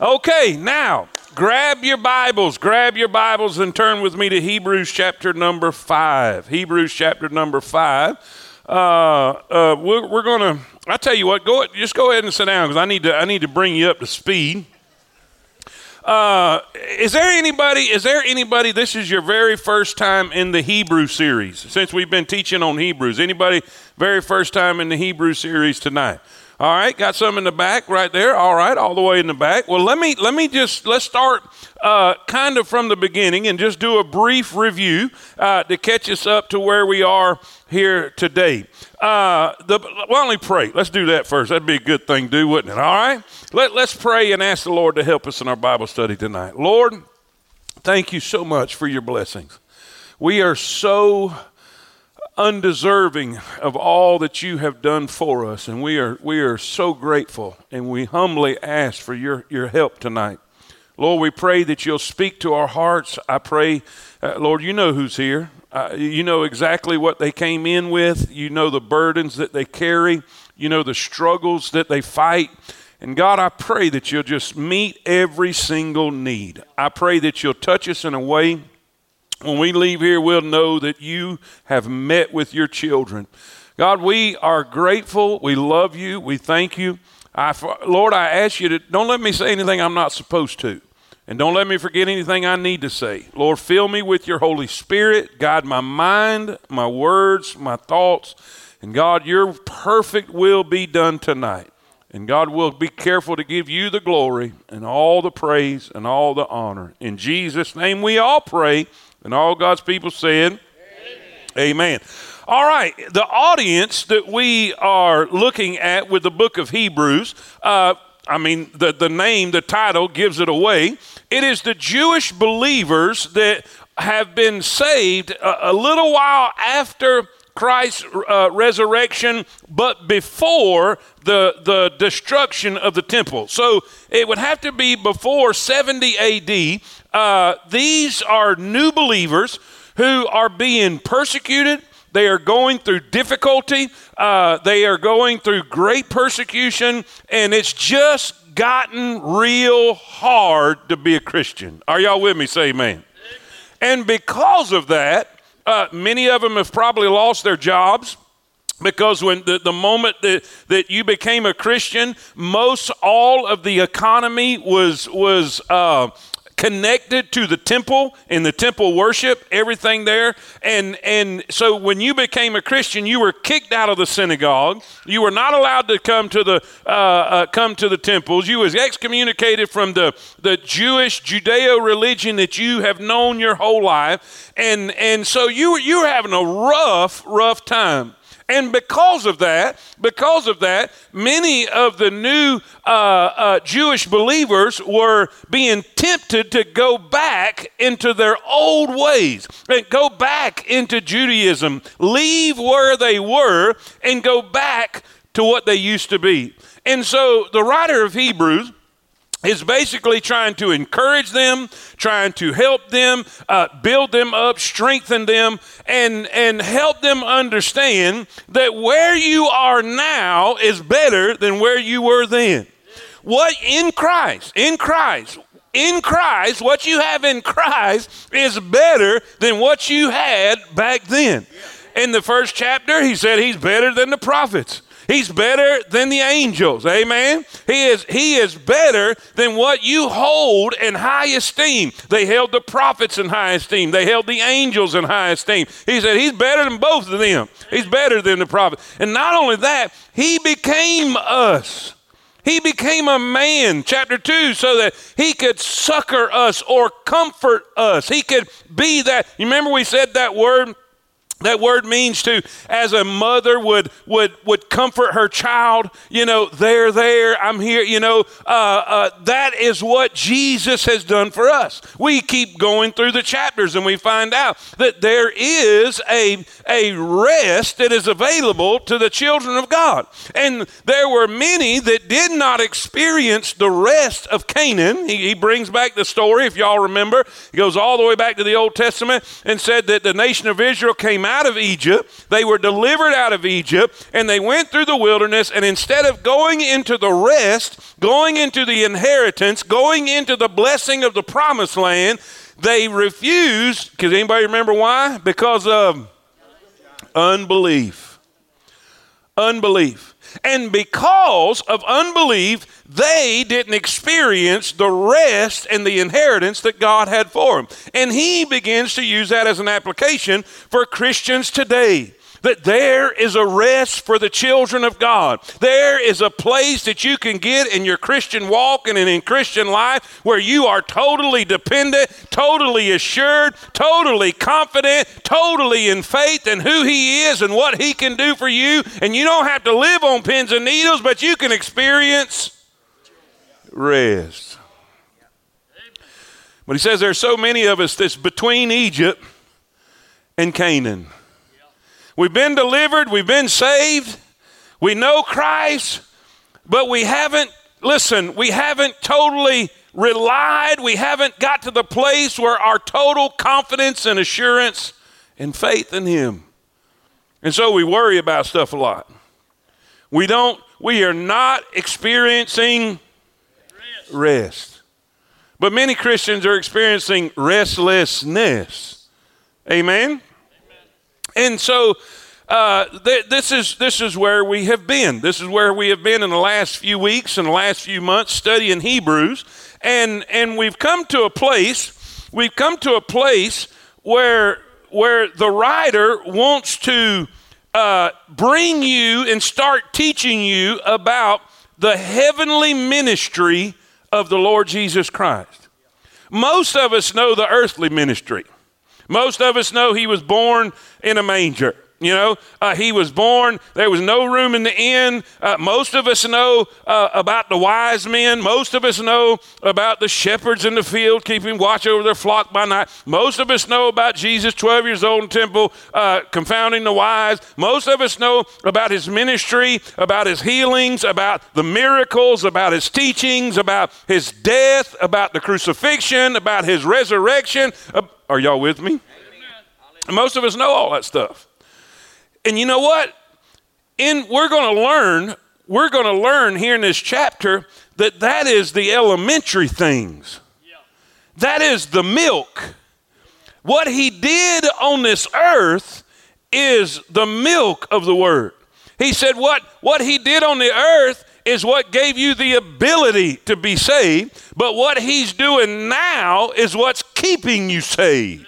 Okay, now grab your Bibles, grab your Bibles and turn with me to Hebrews chapter number five. Hebrews chapter number five. Uh, uh, we're, we're to, I tell you what, go just go ahead and sit down because I need to, I need to bring you up to speed. Uh, is there anybody, is there anybody, this is your very first time in the Hebrew series since we've been teaching on Hebrews. Anybody very first time in the Hebrew series tonight? All right, got some in the back right there. All right, all the way in the back. Well, let me let me just let's start uh, kind of from the beginning and just do a brief review uh, to catch us up to where we are here today. Uh, the, don't we pray? Let's do that first. That'd be a good thing to do, wouldn't it? All right, let let's pray and ask the Lord to help us in our Bible study tonight. Lord, thank you so much for your blessings. We are so undeserving of all that you have done for us. And we are, we are so grateful and we humbly ask for your, your help tonight. Lord, we pray that you'll speak to our hearts. I pray, uh, Lord, you know who's here. Uh, you know exactly what they came in with. You know the burdens that they carry. You know the struggles that they fight. And God, I pray that you'll just meet every single need. I pray that you'll touch us in a way when we leave here, we'll know that you have met with your children. God, we are grateful. We love you. We thank you. I, Lord, I ask you to don't let me say anything I'm not supposed to. And don't let me forget anything I need to say. Lord, fill me with your Holy Spirit. Guide my mind, my words, my thoughts. And God, your perfect will be done tonight. And God will be careful to give you the glory and all the praise and all the honor. In Jesus' name we all pray. And all God's people said, Amen. Amen. All right, the audience that we are looking at with the book of Hebrews, uh, I mean, the, the name, the title gives it away. It is the Jewish believers that have been saved a, a little while after Christ's uh, resurrection, but before the, the destruction of the temple. So it would have to be before 70 AD uh, these are new believers who are being persecuted. They are going through difficulty. Uh, they are going through great persecution, and it's just gotten real hard to be a Christian. Are y'all with me? Say amen. And because of that, uh, many of them have probably lost their jobs because when the, the moment that, that you became a christian most all of the economy was was uh, connected to the temple and the temple worship, everything there. And, and so when you became a Christian, you were kicked out of the synagogue. You were not allowed to come to the, uh, uh, come to the temples. You was excommunicated from the, the Jewish Judeo religion that you have known your whole life. And, and so you, you were having a rough, rough time. And because of that, because of that, many of the new uh, uh, Jewish believers were being tempted to go back into their old ways and go back into Judaism, leave where they were, and go back to what they used to be. And so the writer of Hebrews is basically trying to encourage them, trying to help them, uh, build them up, strengthen them, and, and help them understand that where you are now is better than where you were then. What in Christ, in Christ, in Christ, what you have in Christ is better than what you had back then. In the first chapter, he said he's better than the prophets. He's better than the angels. Amen. He is he is better than what you hold in high esteem. They held the prophets in high esteem. They held the angels in high esteem. He said he's better than both of them. He's better than the prophet. And not only that, he became us. He became a man, chapter 2, so that he could succor us or comfort us. He could be that. You remember we said that word that word means to, as a mother would would would comfort her child. You know, they're there. I'm here. You know, uh, uh, that is what Jesus has done for us. We keep going through the chapters and we find out that there is a a rest that is available to the children of God. And there were many that did not experience the rest of Canaan. He, he brings back the story, if y'all remember. He goes all the way back to the Old Testament and said that the nation of Israel came out of Egypt. They were delivered out of Egypt and they went through the wilderness. And instead of going into the rest, going into the inheritance, going into the blessing of the promised land, they refused. Because anybody remember why? Because of unbelief. Unbelief. And because of unbelief, they didn't experience the rest and the inheritance that God had for them. And he begins to use that as an application for Christians today that there is a rest for the children of God. There is a place that you can get in your Christian walk and in Christian life where you are totally dependent, totally assured, totally confident, totally in faith in who He is and what He can do for you. And you don't have to live on pins and needles, but you can experience rest. But he says there's so many of us that's between Egypt and Canaan. We've been delivered, we've been saved, we know Christ, but we haven't, listen, we haven't totally relied, we haven't got to the place where our total confidence and assurance and faith in Him. And so we worry about stuff a lot. We don't, we are not experiencing rest. rest. But many Christians are experiencing restlessness. Amen? And so uh, th- this is this is where we have been. This is where we have been in the last few weeks and the last few months studying Hebrews, and and we've come to a place. We've come to a place where where the writer wants to uh, bring you and start teaching you about the heavenly ministry of the Lord Jesus Christ. Most of us know the earthly ministry. Most of us know he was born in a manger. You know, uh, he was born. There was no room in the inn. Uh, most of us know uh, about the wise men. Most of us know about the shepherds in the field keeping watch over their flock by night. Most of us know about Jesus, 12 years old in temple, uh, confounding the wise. Most of us know about his ministry, about his healings, about the miracles, about his teachings, about his death, about the crucifixion, about his resurrection. Uh, are y'all with me? Amen. Most of us know all that stuff. And you know what? In we're going to learn, we're going to learn here in this chapter that that is the elementary things. Yeah. That is the milk. What he did on this earth is the milk of the word. He said what what he did on the earth is what gave you the ability to be saved, but what he's doing now is what's keeping you saved.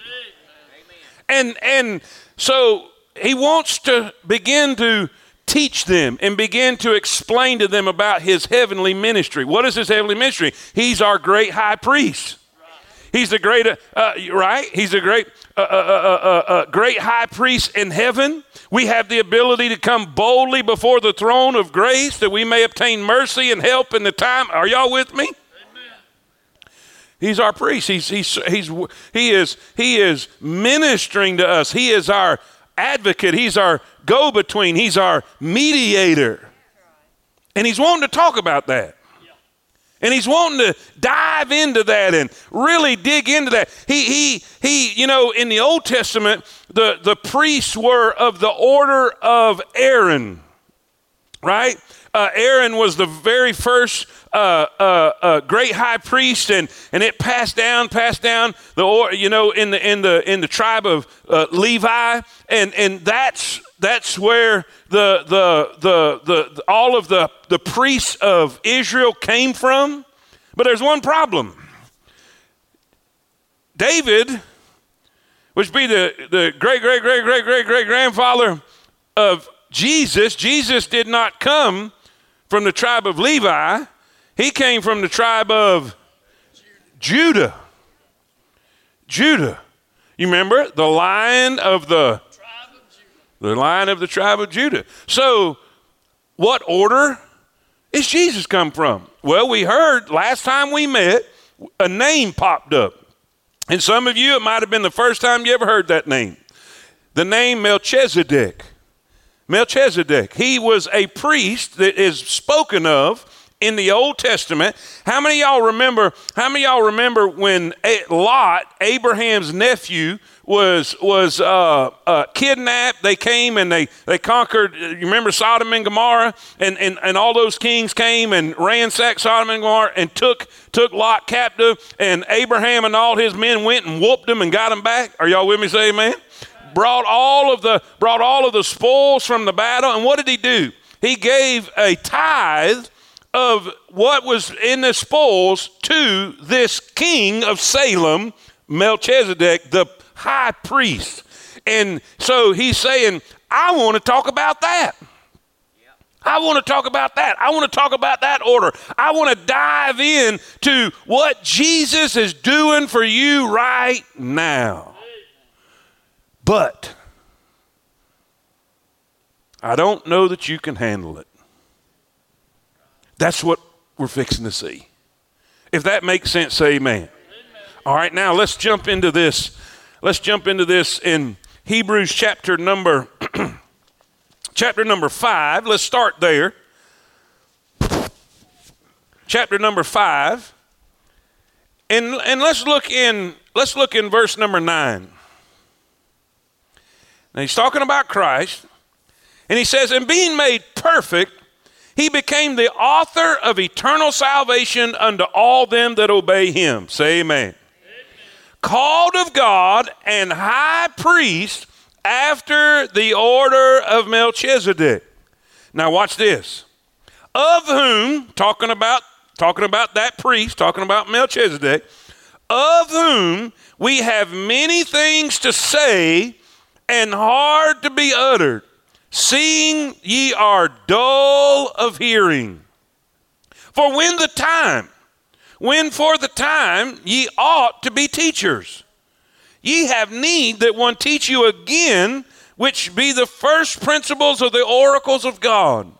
Amen. And and so he wants to begin to teach them and begin to explain to them about his heavenly ministry. What is his heavenly ministry? He's our great high priest. He's the great, uh, uh, right? He's a great, uh, uh, uh, great high priest in heaven. We have the ability to come boldly before the throne of grace that we may obtain mercy and help in the time. Are y'all with me? He's our priest. He's, he's, he's, he, is, he is ministering to us. He is our advocate, He's our go between, He's our mediator. And He's wanting to talk about that. And he's wanting to dive into that and really dig into that. He, he, he, you know, in the Old Testament, the, the priests were of the order of Aaron, right? Uh, Aaron was the very first uh, uh, uh, great high priest, and, and it passed down, passed down the you know in the in the in the tribe of uh, Levi, and and that's that's where the the the, the all of the the priests of Israel came from. But there's one problem. David, which be the, the great, great, great, great, great, great grandfather of Jesus, Jesus did not come from the tribe of Levi, he came from the tribe of Judah. Judah. You remember the lion of the the lion of the tribe of Judah. So, what order is Jesus come from? Well, we heard last time we met, a name popped up. And some of you, it might have been the first time you ever heard that name. The name Melchizedek. Melchizedek. He was a priest that is spoken of in the Old Testament. How many y'all remember? How many y'all remember when Lot, Abraham's nephew, was was uh, uh, kidnapped? They came and they they conquered. You remember Sodom and Gomorrah, and, and and all those kings came and ransacked Sodom and Gomorrah and took took Lot captive. And Abraham and all his men went and whooped him and got him back. Are y'all with me? Say amen. Brought all of the brought all of the spoils from the battle, and what did he do? He gave a tithe of what was in the spoils to this king of Salem, Melchizedek, the high priest. And so he's saying, I want to talk about that. I want to talk about that. I want to talk about that order. I want to dive in to what Jesus is doing for you right now. But I don't know that you can handle it. That's what we're fixing to see. If that makes sense, say amen. All right, now let's jump into this. Let's jump into this in Hebrews chapter number chapter number 5. Let's start there. Chapter number 5. And and let's look in let's look in verse number 9. Now he's talking about Christ. And he says, "And being made perfect, he became the author of eternal salvation unto all them that obey him. Say amen. amen. Called of God and high priest after the order of Melchizedek. Now watch this. Of whom, talking about talking about that priest, talking about Melchizedek, of whom we have many things to say and hard to be uttered seeing ye are dull of hearing. For when the time, when for the time ye ought to be teachers, ye have need that one teach you again, which be the first principles of the oracles of God,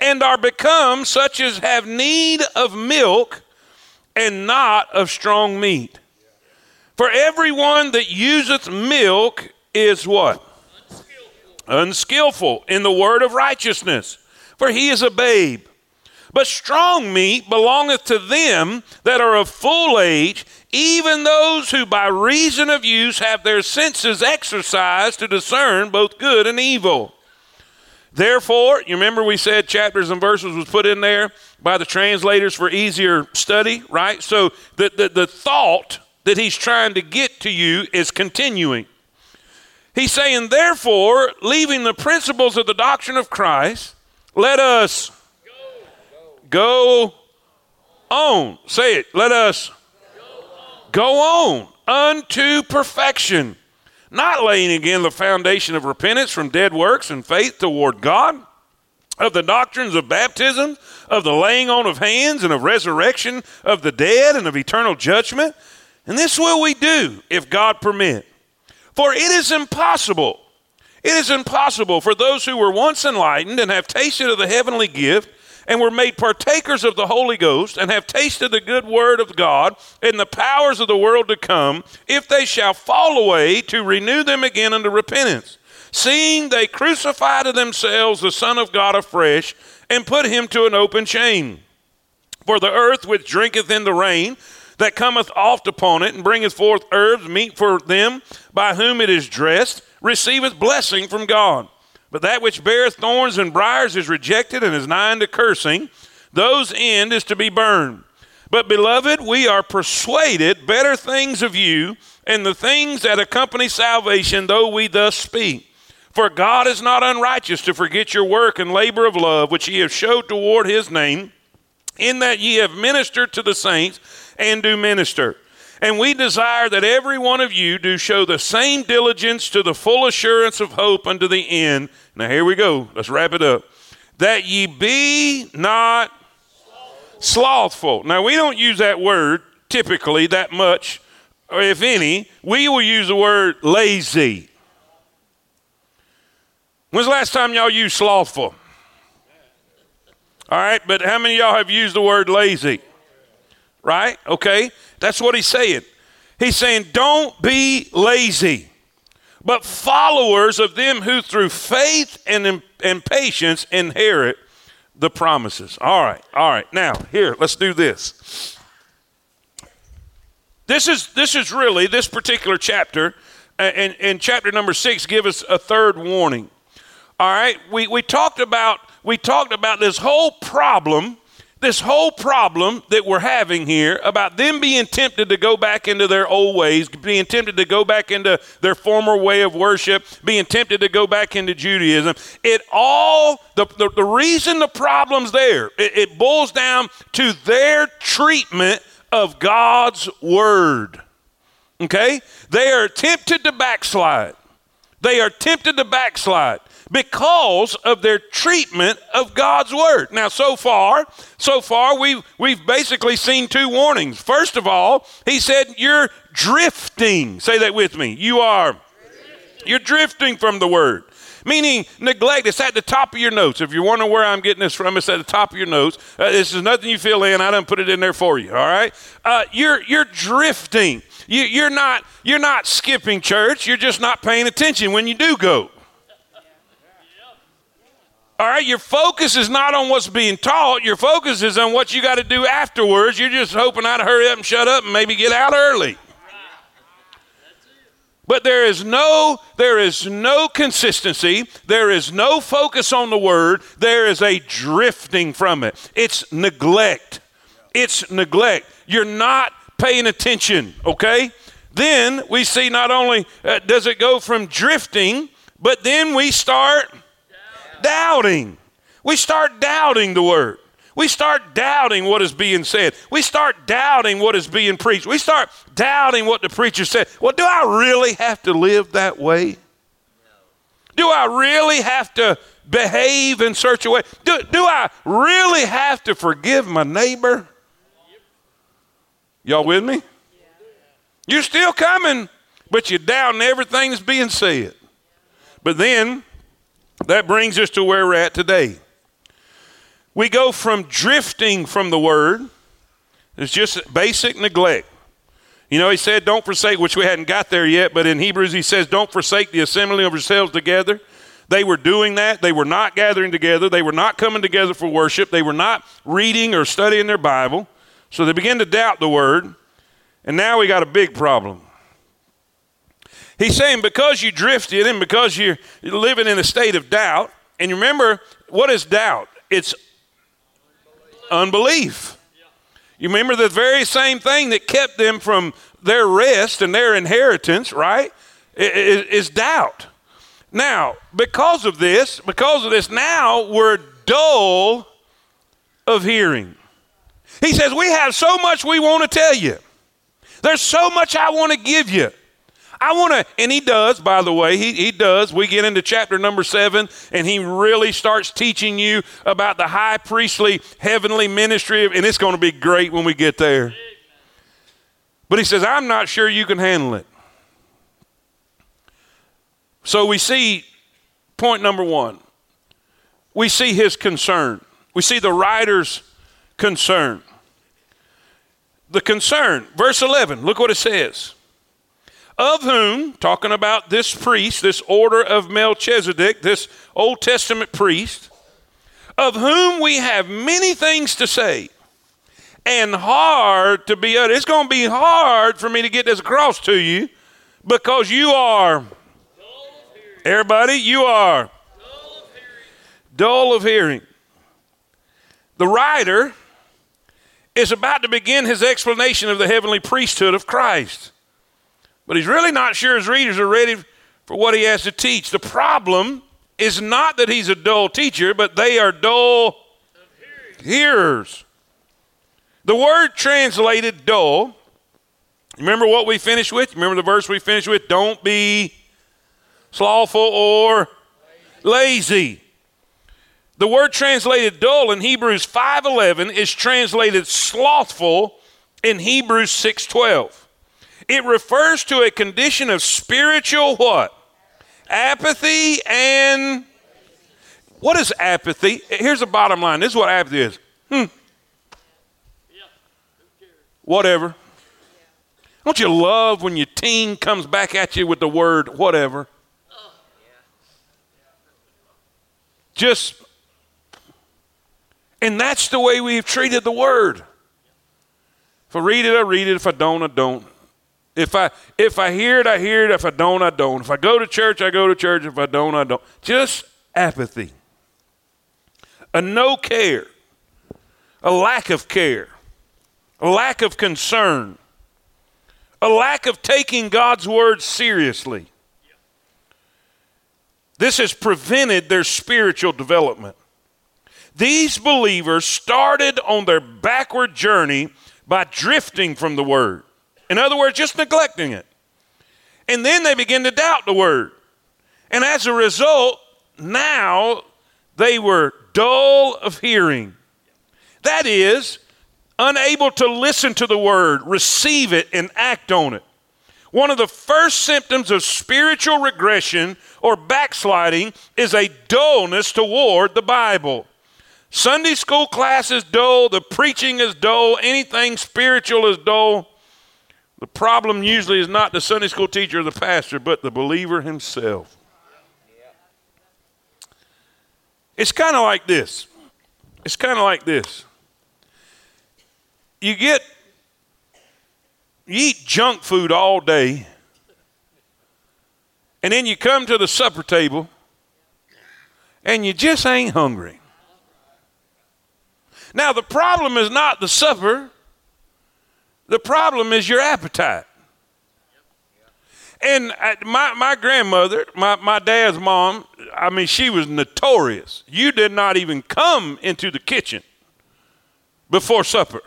and are become such as have need of milk and not of strong meat. For everyone that useth milk is what? unskillful in the word of righteousness, for he is a babe. But strong meat belongeth to them that are of full age, even those who by reason of use have their senses exercised to discern both good and evil. Therefore, you remember we said chapters and verses was put in there by the translators for easier study, right? So the, the, the thought that he's trying to get to you is continuing. He's saying, therefore, leaving the principles of the doctrine of Christ, let us go, on. Say it. Let us go on unto perfection, not laying again the foundation of repentance from dead works and faith toward God, of the doctrines of baptism, of the laying on of hands, and of resurrection of the dead, and of eternal judgment. And this will we do if God permit. For it is impossible, it is impossible for those who were once enlightened and have tasted of the heavenly gift and were made partakers of the Holy Ghost and have tasted the good word of God and the powers of the world to come, if they shall fall away, to renew them again unto repentance, seeing they crucify to themselves the Son of God afresh and put him to an open shame. For the earth which drinketh in the rain, that cometh oft upon it, and bringeth forth herbs, meet for them by whom it is dressed, receiveth blessing from God. But that which beareth thorns and briers is rejected and is nigh unto cursing. Those end is to be burned. But, beloved, we are persuaded better things of you and the things that accompany salvation, though we thus speak. For God is not unrighteous to forget your work and labor of love, which ye have showed toward his name, in that ye have ministered to the saints and do minister. And we desire that every one of you do show the same diligence to the full assurance of hope unto the end. Now, here we go. Let's wrap it up. That ye be not slothful. Now, we don't use that word typically that much, or if any. We will use the word lazy. When's the last time y'all used slothful? All right, but how many y'all have used the word lazy? Right? Okay? That's what he's saying. He's saying, don't be lazy, but followers of them who through faith and, and patience inherit the promises. All right, all right. Now, here, let's do this. This is this is really this particular chapter, uh, and, and chapter number six give us a third warning. All right, we, we talked about we talked about this whole problem this whole problem that we're having here about them being tempted to go back into their old ways, being tempted to go back into their former way of worship, being tempted to go back into Judaism, it all, the, the, the reason the problem's there, it, it boils down to their treatment of God's word. Okay? They are tempted to backslide. They are tempted to backslide because of their treatment of God's word. Now, so far, so far, we've, we've basically seen two warnings. First of all, he said, You're drifting. Say that with me. You are. You're drifting from the word. Meaning neglect. It's at the top of your notes. If you're wondering where I'm getting this from, it's at the top of your notes. Uh, this is nothing you fill in. I didn't put it in there for you. All right. Uh, you're you're drifting. You, you're not you're not skipping church. You're just not paying attention when you do go. All right, your focus is not on what's being taught. Your focus is on what you got to do afterwards. You're just hoping I'd hurry up and shut up and maybe get out early. But there is no there is no consistency, there is no focus on the word, there is a drifting from it. It's neglect. It's neglect. You're not paying attention, okay? Then we see not only uh, does it go from drifting, but then we start doubting. We start doubting the word. We start doubting what is being said. We start doubting what is being preached. We start doubting what the preacher said. Well, do I really have to live that way? Do I really have to behave in such a way? Do, do I really have to forgive my neighbor? Y'all with me? You're still coming, but you're doubting everything that's being said. But then that brings us to where we're at today. We go from drifting from the word, it's just basic neglect. You know, he said, don't forsake, which we hadn't got there yet, but in Hebrews he says, don't forsake the assembling of yourselves together. They were doing that. They were not gathering together. They were not coming together for worship. They were not reading or studying their Bible. So they began to doubt the word. And now we got a big problem. He's saying because you drifted and because you're living in a state of doubt, and you remember, what is doubt? It's unbelief. You remember the very same thing that kept them from their rest and their inheritance, right? Is, doubt. Now, because of this, because of this, now we're dull of hearing. He says, We have so much we want to tell you. There's so much I want to give you. I want to, and he does, by the way, he, he does. We get into chapter number seven, and he really starts teaching you about the high priestly heavenly ministry, and it's going to be great when we get there. But he says, I'm not sure you can handle it. So we see point number one we see his concern, we see the writer's concern. The concern, verse 11, look what it says of whom, talking about this priest, this order of Melchizedek, this Old Testament priest, of whom we have many things to say and hard to be uttered. It's going to be hard for me to get this across to you because you are, everybody, you are dull of hearing. The writer is about to begin his explanation of the heavenly priesthood of Christ. But he's really not sure his readers are ready for what he has to teach. The problem is not that he's a dull teacher, but they are dull hearers. The word translated dull, remember what we finished with? Remember the verse we finished with? Don't be slothful or lazy. The word translated dull in Hebrews 5:11 is translated slothful in Hebrews 6:12. It refers to a condition of spiritual what? Apathy and what is apathy? Here's the bottom line. This is what apathy is. Hmm. Whatever. Don't you love when your teen comes back at you with the word whatever? Just And that's the way we've treated the word. If I read it, I read it. If I don't, I don't. If I if I hear it, I hear it. If I don't, I don't. If I go to church, I go to church. If I don't, I don't. Just apathy. A no care. A lack of care. A lack of concern. A lack of taking God's word seriously. This has prevented their spiritual development. These believers started on their backward journey by drifting from the word. In other words, just neglecting it. And then they begin to doubt the word. And as a result, now they were dull of hearing. That is, unable to listen to the word, receive it, and act on it. One of the first symptoms of spiritual regression or backsliding is a dullness toward the Bible. Sunday school class is dull, the preaching is dull, anything spiritual is dull. The problem usually is not the Sunday school teacher or the pastor, but the believer himself. It's kind of like this. It's kind of like this. You get, you eat junk food all day, and then you come to the supper table, and you just ain't hungry. Now, the problem is not the supper, the problem is your appetite. And uh, my, my grandmother, my, my dad's mom, I mean, she was notorious. You did not even come into the kitchen before supper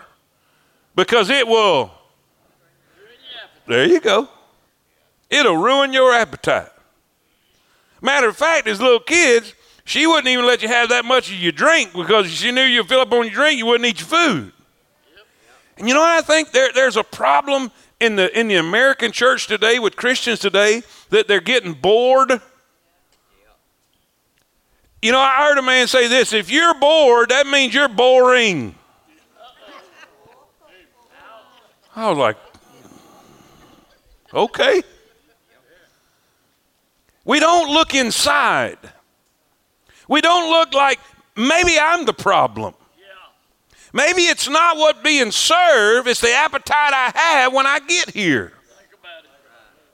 because it will, there you go, it'll ruin your appetite. Matter of fact, as little kids, she wouldn't even let you have that much of your drink because she knew you'd fill up on your drink, you wouldn't eat your food. And you know I think? There, there's a problem in the, in the American church today with Christians today that they're getting bored. You know, I heard a man say this if you're bored, that means you're boring. I was like, okay. We don't look inside. We don't look like maybe I'm the problem. Maybe it's not what being served, it's the appetite I have when I get here.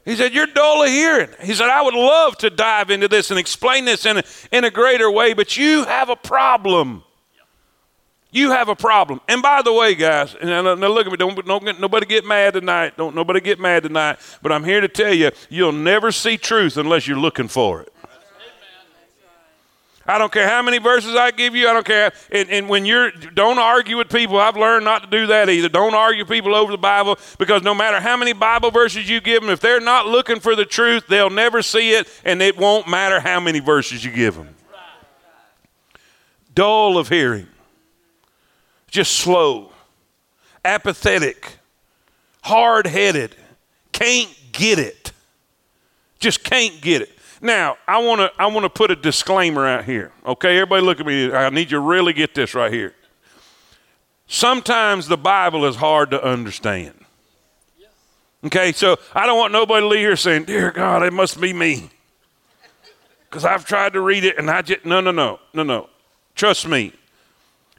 He said, You're dull of hearing. He said, I would love to dive into this and explain this in a, in a greater way, but you have a problem. You have a problem. And by the way, guys, and now look at me, don't, don't get, nobody get mad tonight. Don't nobody get mad tonight. But I'm here to tell you, you'll never see truth unless you're looking for it. I don't care how many verses I give you. I don't care. And, and, when you're, don't argue with people. I've learned not to do that either. Don't argue people over the Bible because no matter how many Bible verses you give them, if they're not looking for the truth, they'll never see it, and it won't matter how many verses you give them. Dull of hearing, just slow, apathetic, hard headed, can't get it. Just can't get it. Now, I want to I want to put a disclaimer out here. Okay, everybody look at me. I need you to really get this right here. Sometimes the Bible is hard to understand. Okay, so I don't want nobody to leave here saying, "Dear God, it must be me," because I've tried to read it and I just no, no, no, no, no. Trust me.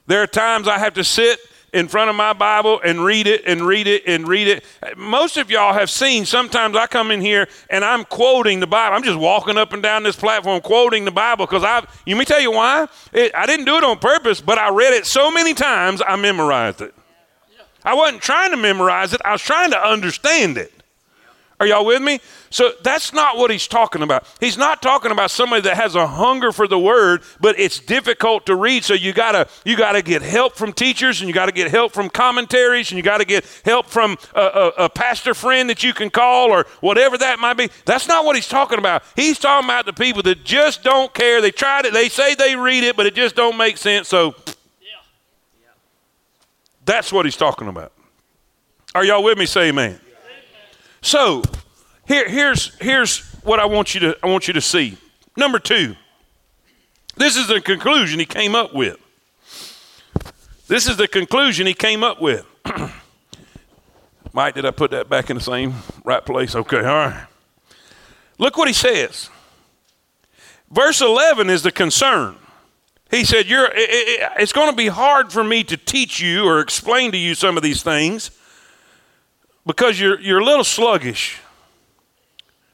There are times I have to sit in front of my Bible and read it and read it and read it. Most of y'all have seen, sometimes I come in here and I'm quoting the Bible. I'm just walking up and down this platform quoting the Bible because I, you may tell you why? It, I didn't do it on purpose, but I read it so many times I memorized it. I wasn't trying to memorize it, I was trying to understand it. Are y'all with me? So that's not what he's talking about. He's not talking about somebody that has a hunger for the word, but it's difficult to read. So you gotta you gotta get help from teachers, and you gotta get help from commentaries, and you gotta get help from a, a, a pastor friend that you can call or whatever that might be. That's not what he's talking about. He's talking about the people that just don't care. They tried it. They say they read it, but it just don't make sense. So that's what he's talking about. Are y'all with me? Say amen. So here, here's, here's what I want you to I want you to see. Number two, this is the conclusion he came up with. This is the conclusion he came up with. Mike, did I put that back in the same right place? Okay, all right. Look what he says. Verse 11 is the concern. He said, You're, it, it, It's going to be hard for me to teach you or explain to you some of these things because you're, you're a little sluggish.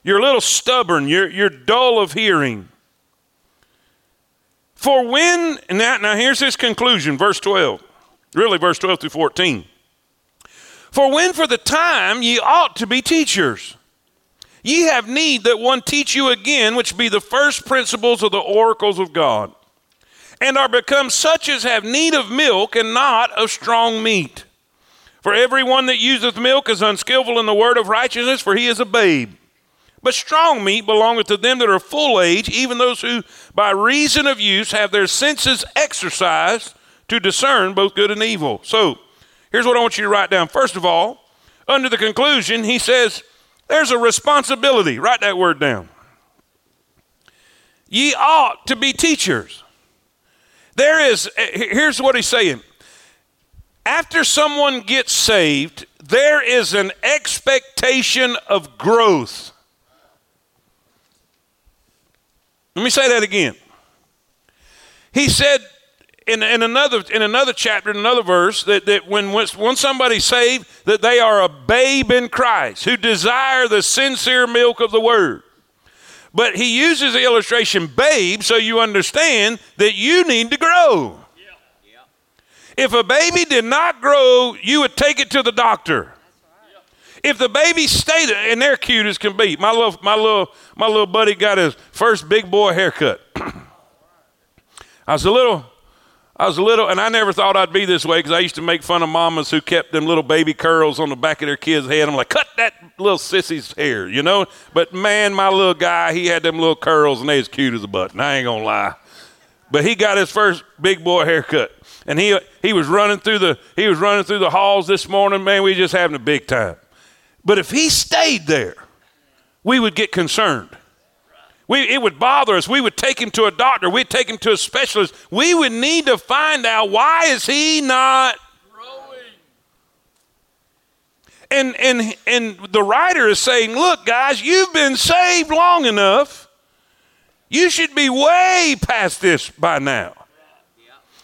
You're a little stubborn. You're, you're dull of hearing. For when, now, now here's his conclusion, verse 12, really verse 12 through 14. For when for the time ye ought to be teachers, ye have need that one teach you again, which be the first principles of the oracles of God, and are become such as have need of milk and not of strong meat. For every one that useth milk is unskillful in the word of righteousness, for he is a babe. But strong meat belongeth to them that are full age, even those who by reason of use have their senses exercised to discern both good and evil. So, here's what I want you to write down. First of all, under the conclusion, he says, there's a responsibility. Write that word down. Ye ought to be teachers. There is, here's what he's saying. After someone gets saved, there is an expectation of growth. Let me say that again. He said in, in, another, in another chapter, in another verse, that, that when, when somebody's saved, that they are a babe in Christ who desire the sincere milk of the word. But he uses the illustration babe so you understand that you need to grow. If a baby did not grow, you would take it to the doctor. If the baby stayed, and they're cute as can be. My little, my little, my little buddy got his first big boy haircut. I was a little, I was a little, and I never thought I'd be this way because I used to make fun of mamas who kept them little baby curls on the back of their kids' head. I'm like, cut that little sissy's hair, you know? But man, my little guy, he had them little curls and they as cute as a button. I ain't gonna lie. But he got his first big boy haircut. And he he was running through the he was running through the halls this morning, man. We just having a big time. But if he stayed there, we would get concerned. We, it would bother us. We would take him to a doctor. We'd take him to a specialist. We would need to find out why is he not growing. And, and, and the writer is saying, look, guys, you've been saved long enough. You should be way past this by now.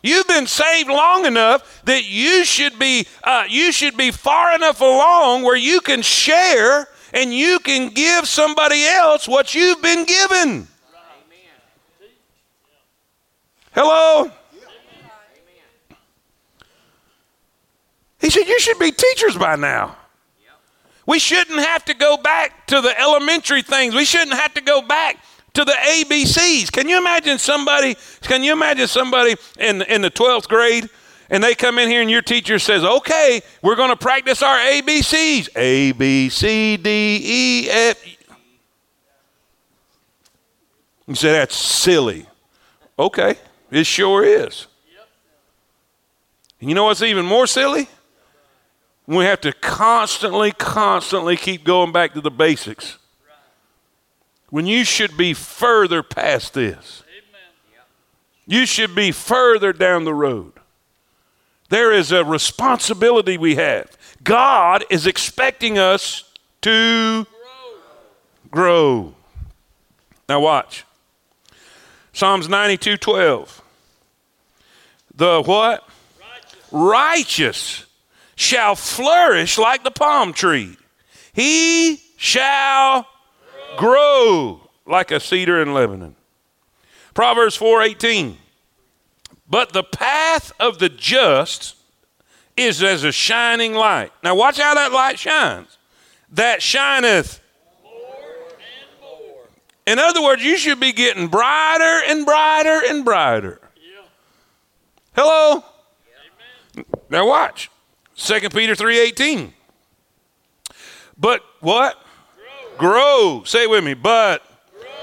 You've been saved long enough that you should be uh, you should be far enough along where you can share and you can give somebody else what you've been given. Hello. He said, You should be teachers by now. We shouldn't have to go back to the elementary things. We shouldn't have to go back to the ABCs. Can you imagine somebody, can you imagine somebody in, in the 12th grade and they come in here and your teacher says, okay, we're going to practice our ABCs. A, B, C, D, E, F. You say, that's silly. Okay, it sure is. And you know what's even more silly? We have to constantly, constantly keep going back to the basics when you should be further past this. You should be further down the road. There is a responsibility we have. God is expecting us to grow. Now watch. Psalms 92 12. The what? Righteous. Righteous shall flourish like the palm tree. He shall grow like a cedar in Lebanon. Proverbs 4:18. But the path of the just is as a shining light. Now watch how that light shines. That shineth more and more. in other words, you should be getting brighter and brighter and brighter. Yeah. Hello? Yeah. Now watch. 2 Peter 3:18. But what? Grow. Say it with me. But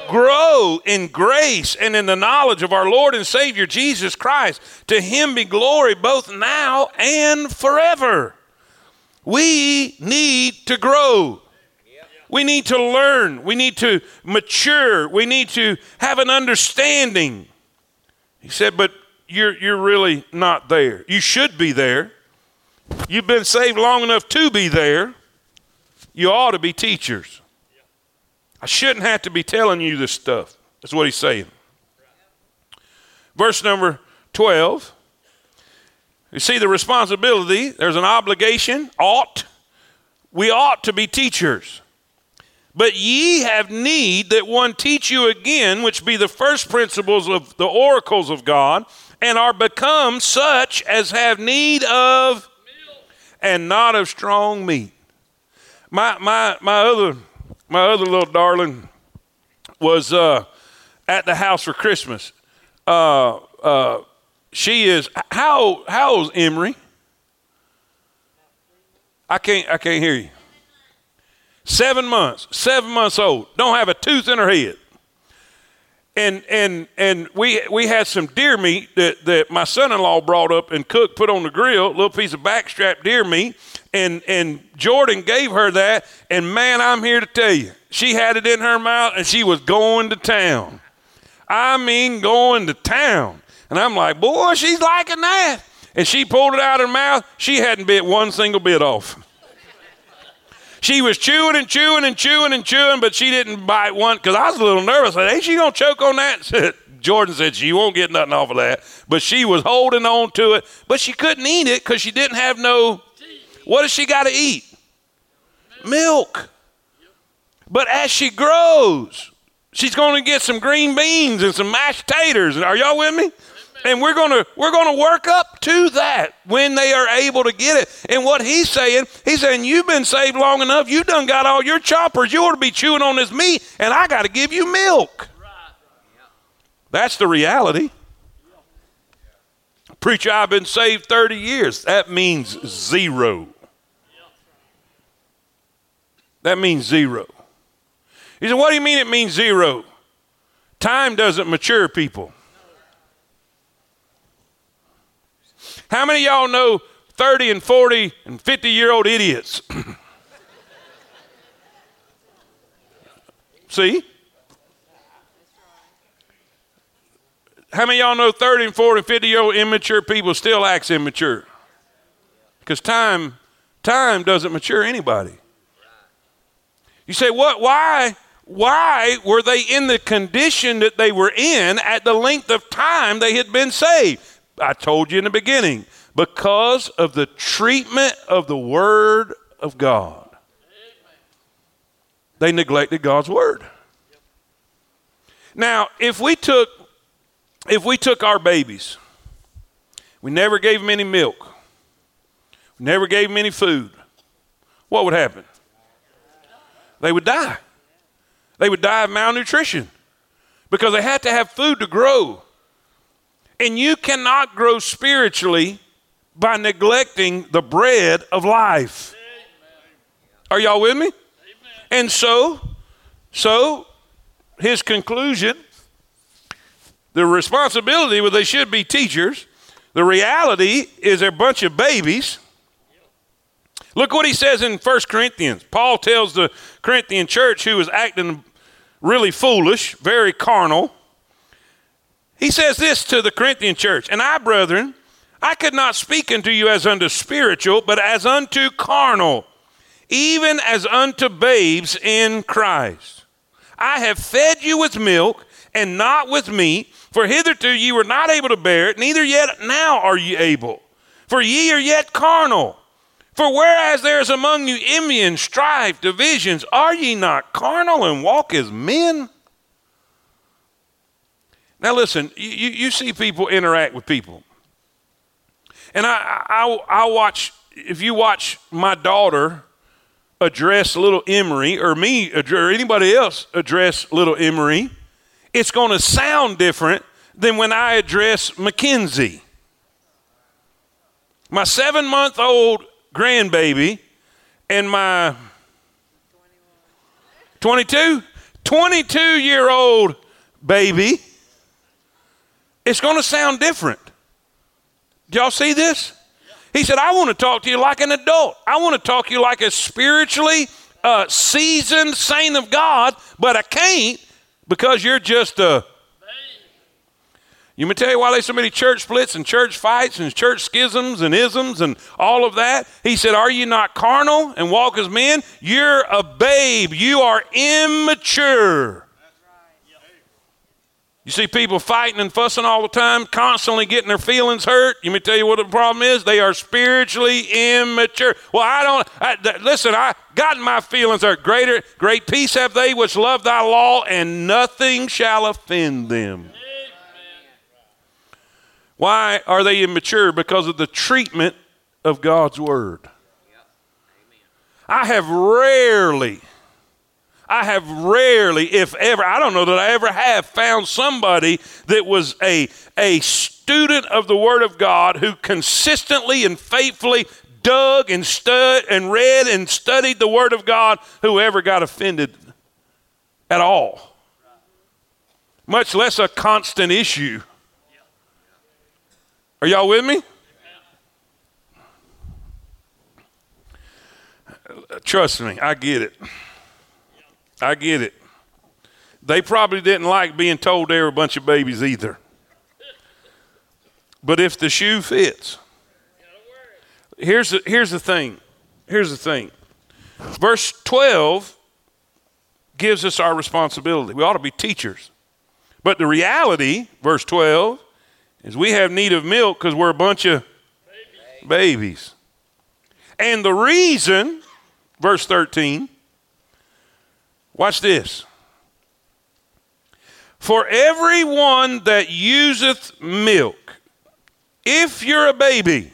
grow. grow in grace and in the knowledge of our Lord and Savior Jesus Christ. To him be glory both now and forever. We need to grow. We need to learn. We need to mature. We need to have an understanding. He said, but you're, you're really not there. You should be there. You've been saved long enough to be there. You ought to be teachers. I shouldn't have to be telling you this stuff. That's what he's saying. verse number 12. You see the responsibility, there's an obligation, ought. We ought to be teachers. But ye have need that one teach you again, which be the first principles of the oracles of God, and are become such as have need of and not of strong meat. My my my other my other little darling was uh, at the house for Christmas. Uh, uh, she is how how old is Emery? I can't I can't hear you. Seven months, seven months old, don't have a tooth in her head. And and and we we had some deer meat that, that my son-in-law brought up and cooked, put on the grill, a little piece of backstrap deer meat, and and Jordan gave her that, and man, I'm here to tell you, she had it in her mouth and she was going to town. I mean, going to town. And I'm like, boy, she's liking that. And she pulled it out of her mouth. She hadn't bit one single bit off. She was chewing and chewing and chewing and chewing, but she didn't bite one because I was a little nervous. I said, Ain't she going to choke on that? Jordan said she won't get nothing off of that. But she was holding on to it, but she couldn't eat it because she didn't have no. What does she got to eat? Milk. But as she grows, she's going to get some green beans and some mashed taters. Are y'all with me? And we're gonna we're gonna work up to that when they are able to get it. And what he's saying, he's saying, You've been saved long enough, you done got all your choppers, you ought to be chewing on this meat, and I gotta give you milk. That's the reality. Preacher, I've been saved 30 years. That means zero. That means zero. He said, What do you mean it means zero? Time doesn't mature people. How many y'all know 30 and 40 and 50 year old idiots? See? How many y'all know 30 and 40 and 50 year old immature people still acts immature? Because time, time doesn't mature anybody. You say, what? Why? Why were they in the condition that they were in at the length of time they had been saved? I told you in the beginning, because of the treatment of the Word of God. They neglected God's Word. Now, if we took if we took our babies, we never gave them any milk, we never gave them any food, what would happen? They would die. They would die of malnutrition because they had to have food to grow. And you cannot grow spiritually by neglecting the bread of life. Are y'all with me? And so, so his conclusion, the responsibility, well, they should be teachers. The reality is they're a bunch of babies. Look what he says in 1 Corinthians. Paul tells the Corinthian church who was acting really foolish, very carnal. He says this to the Corinthian church, and I, brethren, I could not speak unto you as unto spiritual, but as unto carnal, even as unto babes in Christ. I have fed you with milk and not with meat, for hitherto ye were not able to bear it, neither yet now are ye able. For ye are yet carnal. For whereas there is among you envy and strife, divisions, are ye not carnal and walk as men? Now, listen, you, you see people interact with people. And I, I, I watch, if you watch my daughter address little Emery, or me, or anybody else address little Emery, it's going to sound different than when I address Mackenzie. My seven month old grandbaby and my 22, 22 year old baby it's going to sound different. Do y'all see this? He said, I want to talk to you like an adult. I want to talk to you like a spiritually uh, seasoned saint of God, but I can't because you're just a. You may tell you why there's so many church splits and church fights and church schisms and isms and all of that. He said, Are you not carnal and walk as men? You're a babe. You are immature. You see people fighting and fussing all the time, constantly getting their feelings hurt. You may tell you what the problem is. They are spiritually immature. Well, I don't, I, th- listen, I got my feelings hurt. Greater, great peace have they which love thy law, and nothing shall offend them. Why are they immature? Because of the treatment of God's word. I have rarely I have rarely, if ever, I don't know that I ever have found somebody that was a, a student of the Word of God who consistently and faithfully dug and stud and read and studied the Word of God who ever got offended at all. Much less a constant issue. Are y'all with me? Trust me, I get it. I get it. They probably didn't like being told they were a bunch of babies either. But if the shoe fits, here's the, here's the thing. Here's the thing. Verse 12 gives us our responsibility. We ought to be teachers. But the reality, verse 12, is we have need of milk because we're a bunch of babies. babies. And the reason, verse 13, Watch this. For everyone that useth milk, if you're a baby,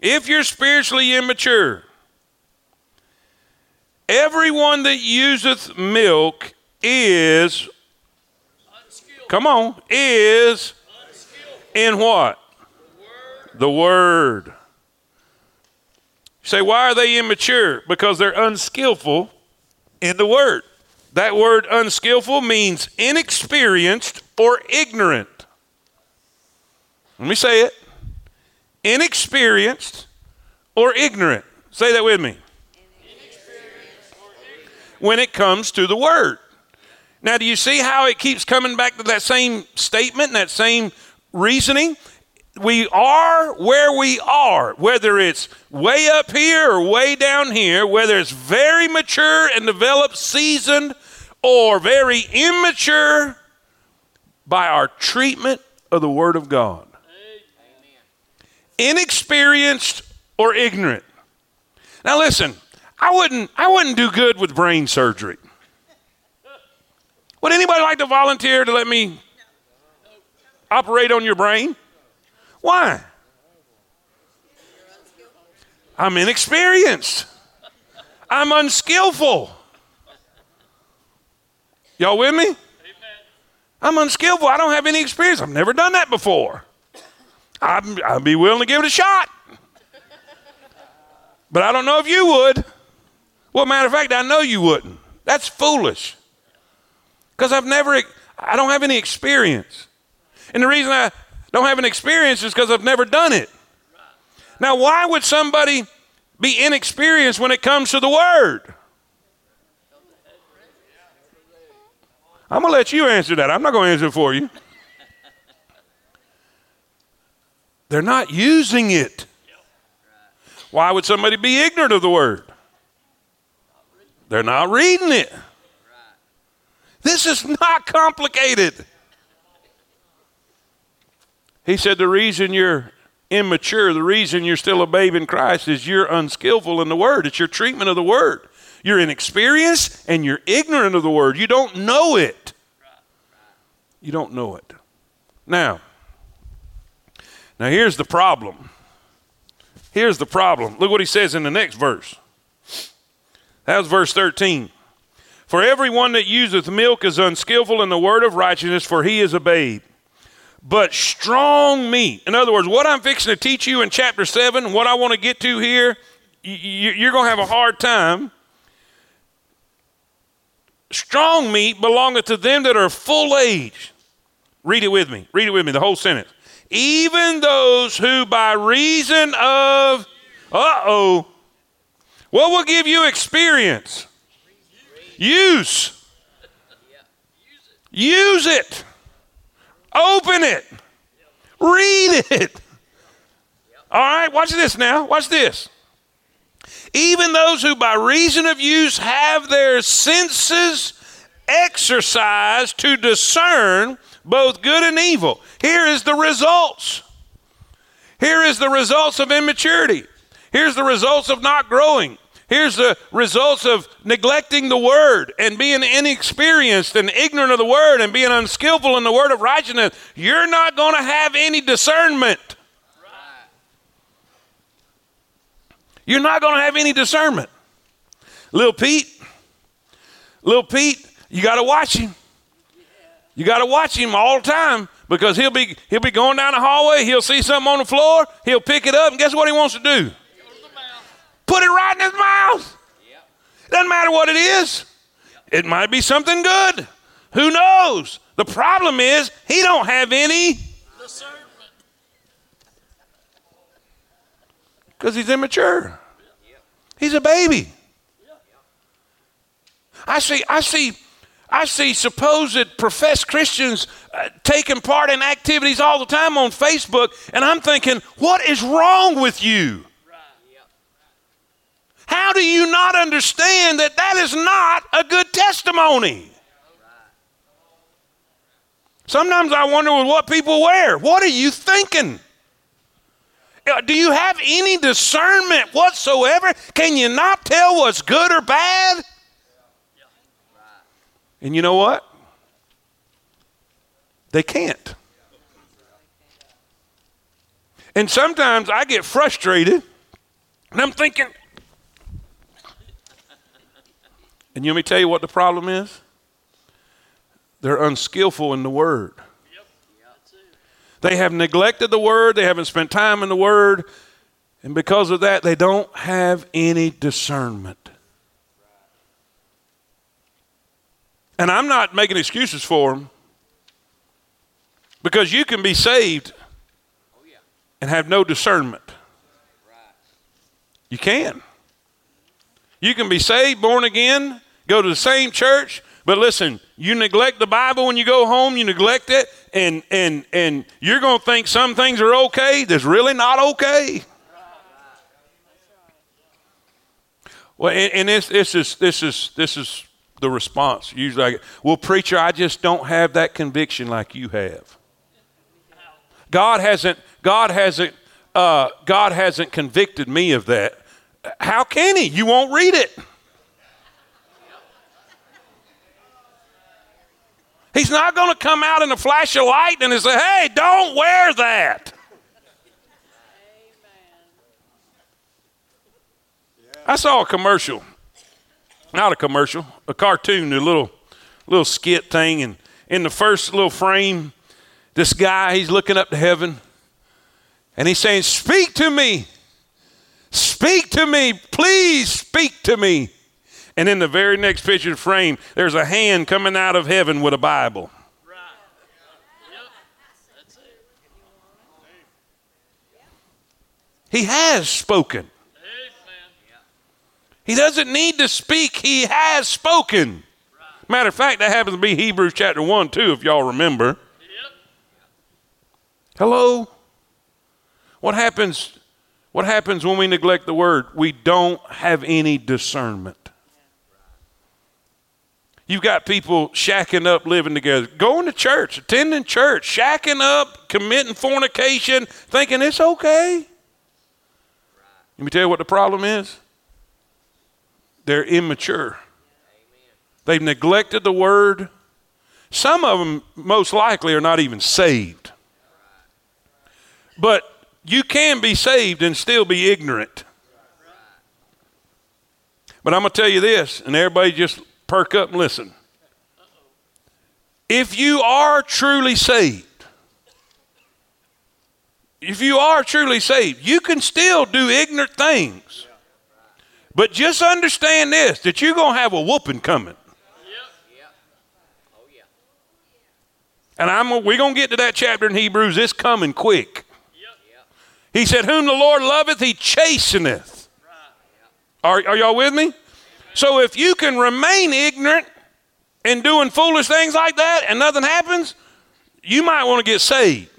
if you're spiritually immature, everyone that useth milk is, Unskilled. come on, is Unskilled. in what? The word. the word. Say, why are they immature? Because they're unskillful in the word. That word unskillful means inexperienced or ignorant. Let me say it inexperienced or ignorant. Say that with me. When it comes to the word. Now, do you see how it keeps coming back to that same statement and that same reasoning? We are where we are, whether it's way up here or way down here, whether it's very mature and developed, seasoned, or very immature, by our treatment of the Word of God. Amen. Inexperienced or ignorant. Now listen, I wouldn't I wouldn't do good with brain surgery. Would anybody like to volunteer to let me operate on your brain? Why? I'm inexperienced. I'm unskillful. Y'all with me? I'm unskillful. I don't have any experience. I've never done that before. i I'd be willing to give it a shot. But I don't know if you would. Well, matter of fact, I know you wouldn't. That's foolish. Because I've never, I don't have any experience. And the reason I, don't have an experience is because I've never done it. Now, why would somebody be inexperienced when it comes to the Word? I'm going to let you answer that. I'm not going to answer for you. They're not using it. Why would somebody be ignorant of the Word? They're not reading it. This is not complicated. He said, The reason you're immature, the reason you're still a babe in Christ is you're unskillful in the word. It's your treatment of the word. You're inexperienced and you're ignorant of the word. You don't know it. You don't know it. Now, now here's the problem. Here's the problem. Look what he says in the next verse. That was verse 13. For everyone that useth milk is unskillful in the word of righteousness, for he is a babe but strong meat. In other words, what I'm fixing to teach you in chapter 7, what I want to get to here, you're going to have a hard time. Strong meat belongeth to them that are full age. Read it with me. Read it with me, the whole sentence. Even those who by reason of, uh oh, what will give you experience? Use. Use it. Open it. Read it. All right, watch this now. Watch this. Even those who by reason of use have their senses exercise to discern both good and evil. Here is the results. Here is the results of immaturity. Here's the results of not growing. Here's the results of neglecting the word and being inexperienced and ignorant of the word and being unskillful in the word of righteousness. You're not going to have any discernment. You're not going to have any discernment. Little Pete, little Pete, you got to watch him. You got to watch him all the time because he'll be he'll be going down the hallway. He'll see something on the floor. He'll pick it up, and guess what he wants to do? Put it right in his mouth. Yep. Doesn't matter what it is. Yep. It might be something good. Who knows? The problem is he don't have any because he's immature. He's a baby. I see. I see. I see supposed professed Christians uh, taking part in activities all the time on Facebook, and I'm thinking, what is wrong with you? How do you not understand that that is not a good testimony? Sometimes I wonder with what people wear. What are you thinking? Uh, do you have any discernment whatsoever? Can you not tell what's good or bad? And you know what? They can't. And sometimes I get frustrated and I'm thinking, And let me tell you what the problem is? They're unskillful in the word. They have neglected the word, they haven't spent time in the word, and because of that, they don't have any discernment. And I'm not making excuses for them because you can be saved and have no discernment. You can. You can be saved, born again, go to the same church, but listen, you neglect the Bible when you go home, you neglect it, and and and you're gonna think some things are okay that's really not okay. Well, and, and this this is this is this is the response. Usually, well, preacher, I just don't have that conviction like you have. God hasn't God hasn't uh, God hasn't convicted me of that. How can He? You won't read it. He's not going to come out in a flash of light and say, hey, don't wear that. I saw a commercial, not a commercial, a cartoon, a little, little skit thing, and in the first little frame, this guy he's looking up to heaven, and he's saying, "Speak to me, speak to me, please speak to me." And in the very next picture frame, there's a hand coming out of heaven with a Bible. He has spoken. He doesn't need to speak, he has spoken. Matter of fact, that happens to be Hebrews chapter 1 too, if y'all remember. Hello? What happens? What happens when we neglect the word? We don't have any discernment. You've got people shacking up, living together, going to church, attending church, shacking up, committing fornication, thinking it's okay. Let me tell you what the problem is. They're immature. They've neglected the word. Some of them, most likely, are not even saved. But you can be saved and still be ignorant. But I'm going to tell you this, and everybody just perk up and listen. If you are truly saved, if you are truly saved, you can still do ignorant things. But just understand this that you're going to have a whooping coming. And I'm we're going to get to that chapter in Hebrews. It's coming quick. He said, Whom the Lord loveth, he chasteneth. Are, are y'all with me? So if you can remain ignorant and doing foolish things like that and nothing happens, you might want to get saved.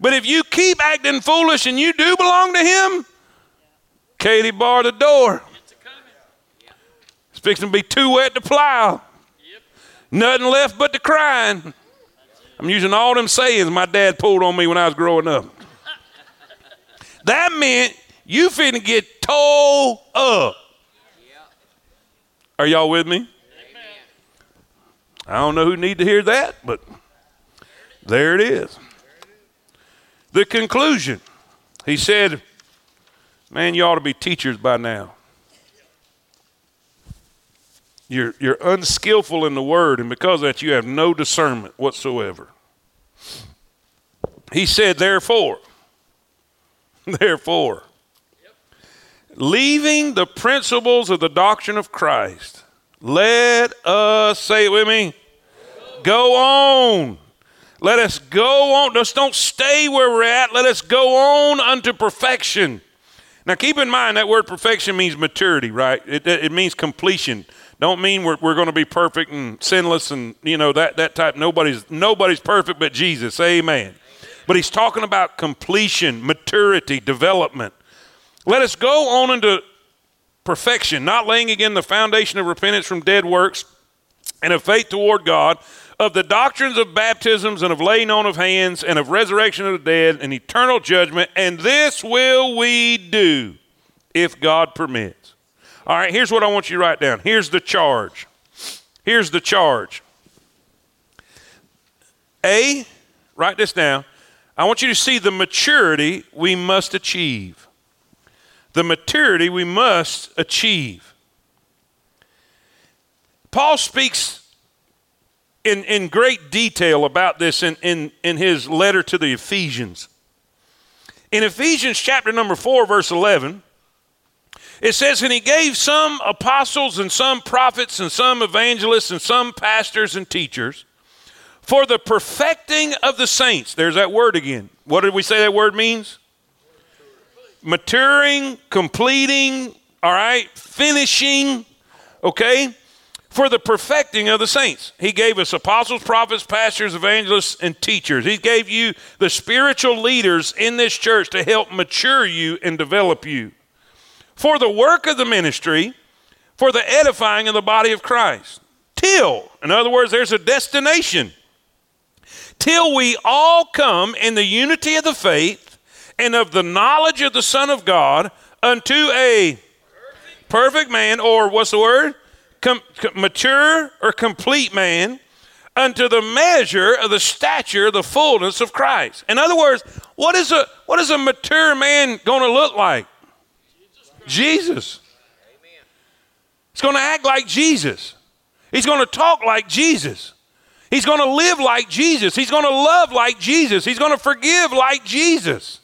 But if you keep acting foolish and you do belong to Him, Katie barred the door. It's fixing to be too wet to plow. Nothing left but the crying. I'm using all them sayings my dad pulled on me when I was growing up. That meant you finna get towed up. Are y'all with me? I don't know who need to hear that, but there it is. The conclusion. He said, Man, you ought to be teachers by now. You're, you're unskillful in the word, and because of that, you have no discernment whatsoever. He said, Therefore, therefore, leaving the principles of the doctrine of Christ, let us, say it with me, go on. Let us go on. Just don't stay where we're at. Let us go on unto perfection. Now, keep in mind that word perfection means maturity, right? It, it means completion. Don't mean we're, we're going to be perfect and sinless and, you know, that, that type. Nobody's, nobody's perfect but Jesus. Amen. But he's talking about completion, maturity, development. Let us go on into perfection, not laying again the foundation of repentance from dead works and of faith toward God, of the doctrines of baptisms and of laying on of hands and of resurrection of the dead and eternal judgment, and this will we do if God permits. All right, here's what I want you to write down. Here's the charge. Here's the charge. A, write this down. I want you to see the maturity we must achieve. The maturity we must achieve. Paul speaks in, in great detail about this in, in, in his letter to the Ephesians. In Ephesians chapter number 4, verse 11, it says, And he gave some apostles and some prophets and some evangelists and some pastors and teachers for the perfecting of the saints. There's that word again. What did we say that word means? Maturing, completing, all right, finishing, okay? For the perfecting of the saints. He gave us apostles, prophets, pastors, evangelists, and teachers. He gave you the spiritual leaders in this church to help mature you and develop you for the work of the ministry, for the edifying of the body of Christ. Till, in other words, there's a destination. Till we all come in the unity of the faith and of the knowledge of the Son of God unto a perfect man, or what's the word? Com- mature or complete man, unto the measure of the stature, the fullness of Christ. In other words, what is a what is a mature man going to look like? Jesus. He's going to act like Jesus. He's going to talk like Jesus. He's going to live like Jesus. He's going to love like Jesus. He's going to forgive like Jesus.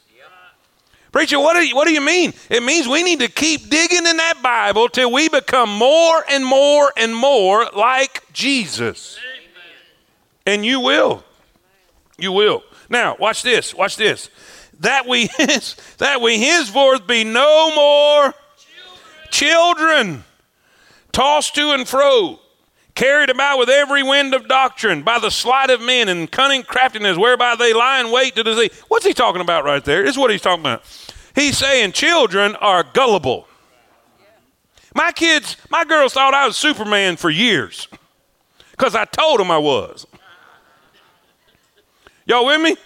Preacher, what do, you, what do you mean? It means we need to keep digging in that Bible till we become more and more and more like Jesus. Amen. And you will. You will. Now, watch this. Watch this that we that we henceforth be no more children. children, tossed to and fro, carried about with every wind of doctrine by the sleight of men and cunning craftiness whereby they lie in wait to deceive. What's he talking about right there? This is what he's talking about. He's saying children are gullible. My kids, my girls thought I was Superman for years because I told them I was. Y'all with me?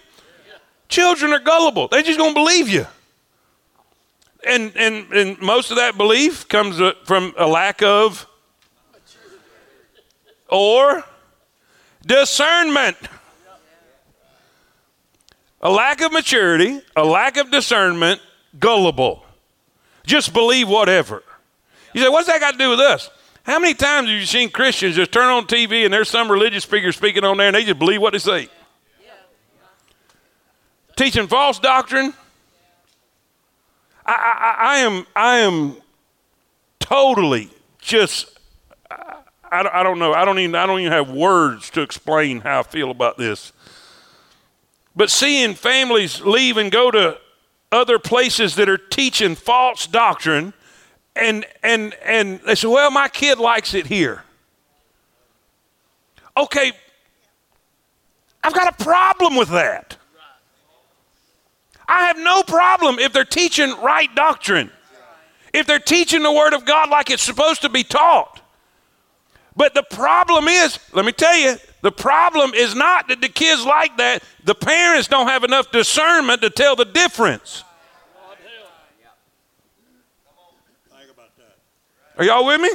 Children are gullible. They just gonna believe you. And, and, and most of that belief comes uh, from a lack of maturity or discernment. A lack of maturity, a lack of discernment, gullible. Just believe whatever. You say, what's that got to do with us? How many times have you seen Christians just turn on TV and there's some religious speaker speaking on there and they just believe what they say? teaching false doctrine. I, I, I am, I am totally just, I, I don't know. I don't even, I don't even have words to explain how I feel about this. But seeing families leave and go to other places that are teaching false doctrine, and and and they say, "Well, my kid likes it here." Okay, I've got a problem with that. I have no problem if they're teaching right doctrine, if they're teaching the Word of God like it's supposed to be taught. But the problem is, let me tell you, the problem is not that the kids like that. The parents don't have enough discernment to tell the difference. Are y'all with me?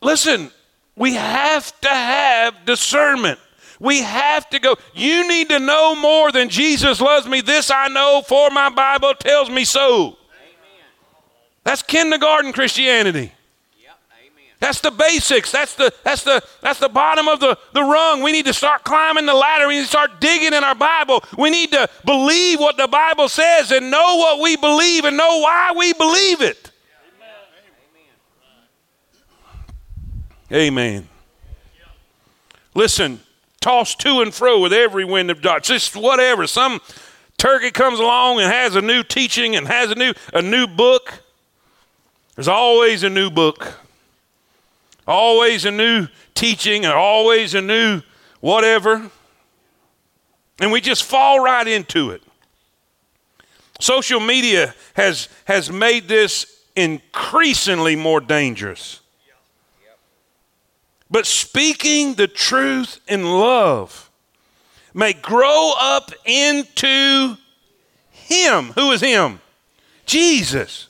Listen, we have to have discernment. We have to go. You need to know more than Jesus loves me. This I know, for my Bible tells me so. That's kindergarten Christianity. That's the basics. That's the that's the that's the bottom of the, the rung. We need to start climbing the ladder. We need to start digging in our Bible. We need to believe what the Bible says and know what we believe and know why we believe it. Amen. Amen. Listen, tossed to and fro with every wind of doctrine. Just whatever. Some turkey comes along and has a new teaching and has a new a new book. There's always a new book. Always a new teaching and always a new whatever. And we just fall right into it. Social media has, has made this increasingly more dangerous. But speaking the truth in love may grow up into Him. Who is Him? Jesus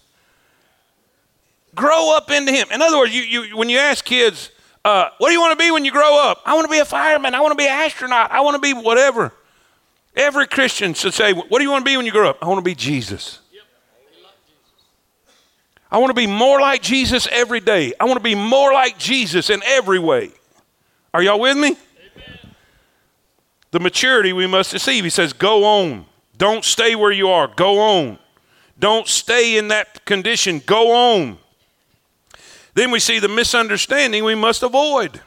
grow up into Him. In other words, you, you, when you ask kids, uh, what do you want to be when you grow up? I want to be a fireman. I want to be an astronaut. I want to be whatever. Every Christian should say, What do you want to be when you grow up? I want to be Jesus. I want to be more like Jesus every day. I want to be more like Jesus in every way. Are y'all with me? Amen. The maturity we must receive. He says, Go on. Don't stay where you are. Go on. Don't stay in that condition. Go on. Then we see the misunderstanding we must avoid.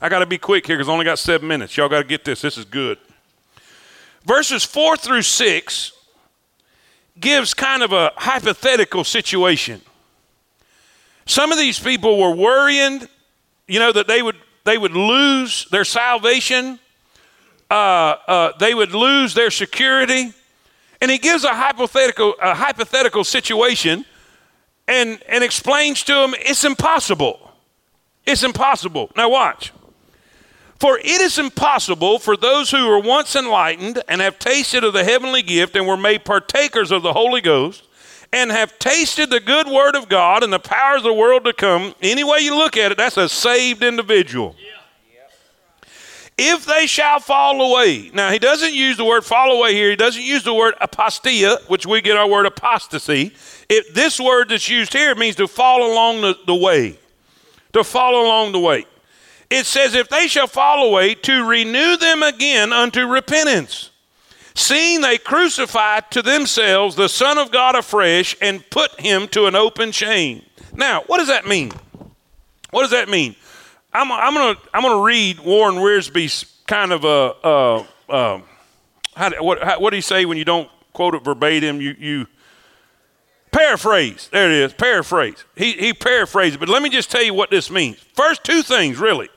I got to be quick here because I only got seven minutes. Y'all got to get this. This is good. Verses four through six gives kind of a hypothetical situation. Some of these people were worrying, you know, that they would they would lose their salvation, uh, uh, they would lose their security, and he gives a hypothetical a hypothetical situation and, and explains to them it's impossible. It's impossible. Now, watch. For it is impossible for those who were once enlightened and have tasted of the heavenly gift and were made partakers of the Holy Ghost and have tasted the good word of God and the powers of the world to come, any way you look at it, that's a saved individual. Yeah. If they shall fall away. Now, he doesn't use the word fall away here. He doesn't use the word apostia, which we get our word apostasy. It, this word that's used here means to fall along the, the way. To fall along the way. It says, if they shall fall away, to renew them again unto repentance. Seeing they crucified to themselves the Son of God afresh and put him to an open shame. Now, what does that mean? What does that mean? I'm, I'm to I'm gonna read Warren Wiersbe's kind of a, uh, uh, how, what, how, what do you say when you don't quote it verbatim? You, you Paraphrase. There it is. Paraphrase. He, he paraphrased But let me just tell you what this means. First, two things, really.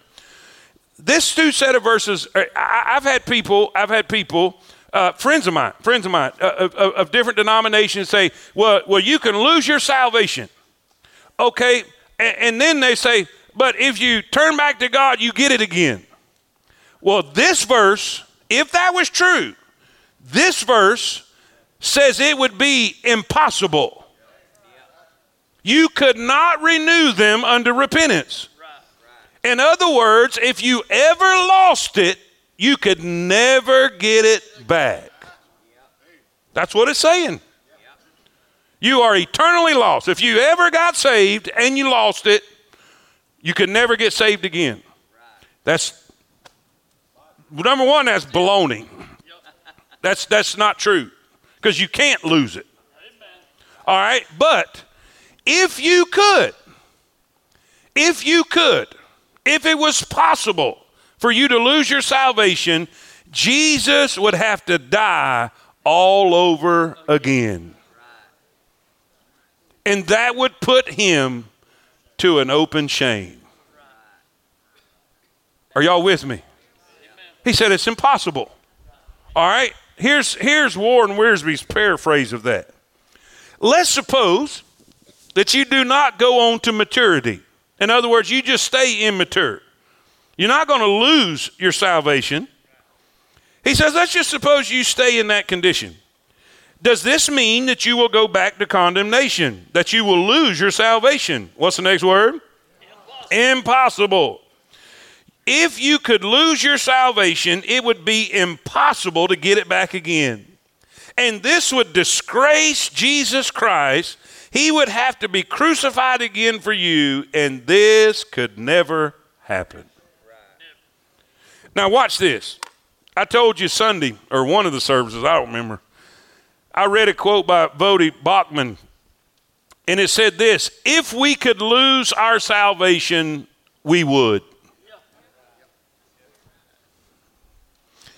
This two set of verses, uh, I, have had people, I've had people, uh, friends of mine, friends of mine uh, of, of, different denominations say, well, well, you can lose your salvation. Okay. And, and then they say, but if you turn back to God, you get it again. Well, this verse, if that was true, this verse says it would be impossible you could not renew them under repentance. In other words, if you ever lost it, you could never get it back. That's what it's saying. You are eternally lost. If you ever got saved and you lost it, you could never get saved again. That's number one, that's baloney. That's that's not true. Because you can't lose it. All right, but if you could, if you could, if it was possible for you to lose your salvation, Jesus would have to die all over again. And that would put him to an open shame. Are y'all with me? He said it's impossible. All right, here's, here's Warren Wiersbe's paraphrase of that. Let's suppose that you do not go on to maturity. In other words, you just stay immature. You're not going to lose your salvation. He says, let's just suppose you stay in that condition. Does this mean that you will go back to condemnation? That you will lose your salvation? What's the next word? Impossible. Impossible. If you could lose your salvation, it would be impossible to get it back again. And this would disgrace Jesus Christ. He would have to be crucified again for you, and this could never happen. Now, watch this. I told you Sunday, or one of the services, I don't remember. I read a quote by Voddie Baucham, and it said this If we could lose our salvation, we would.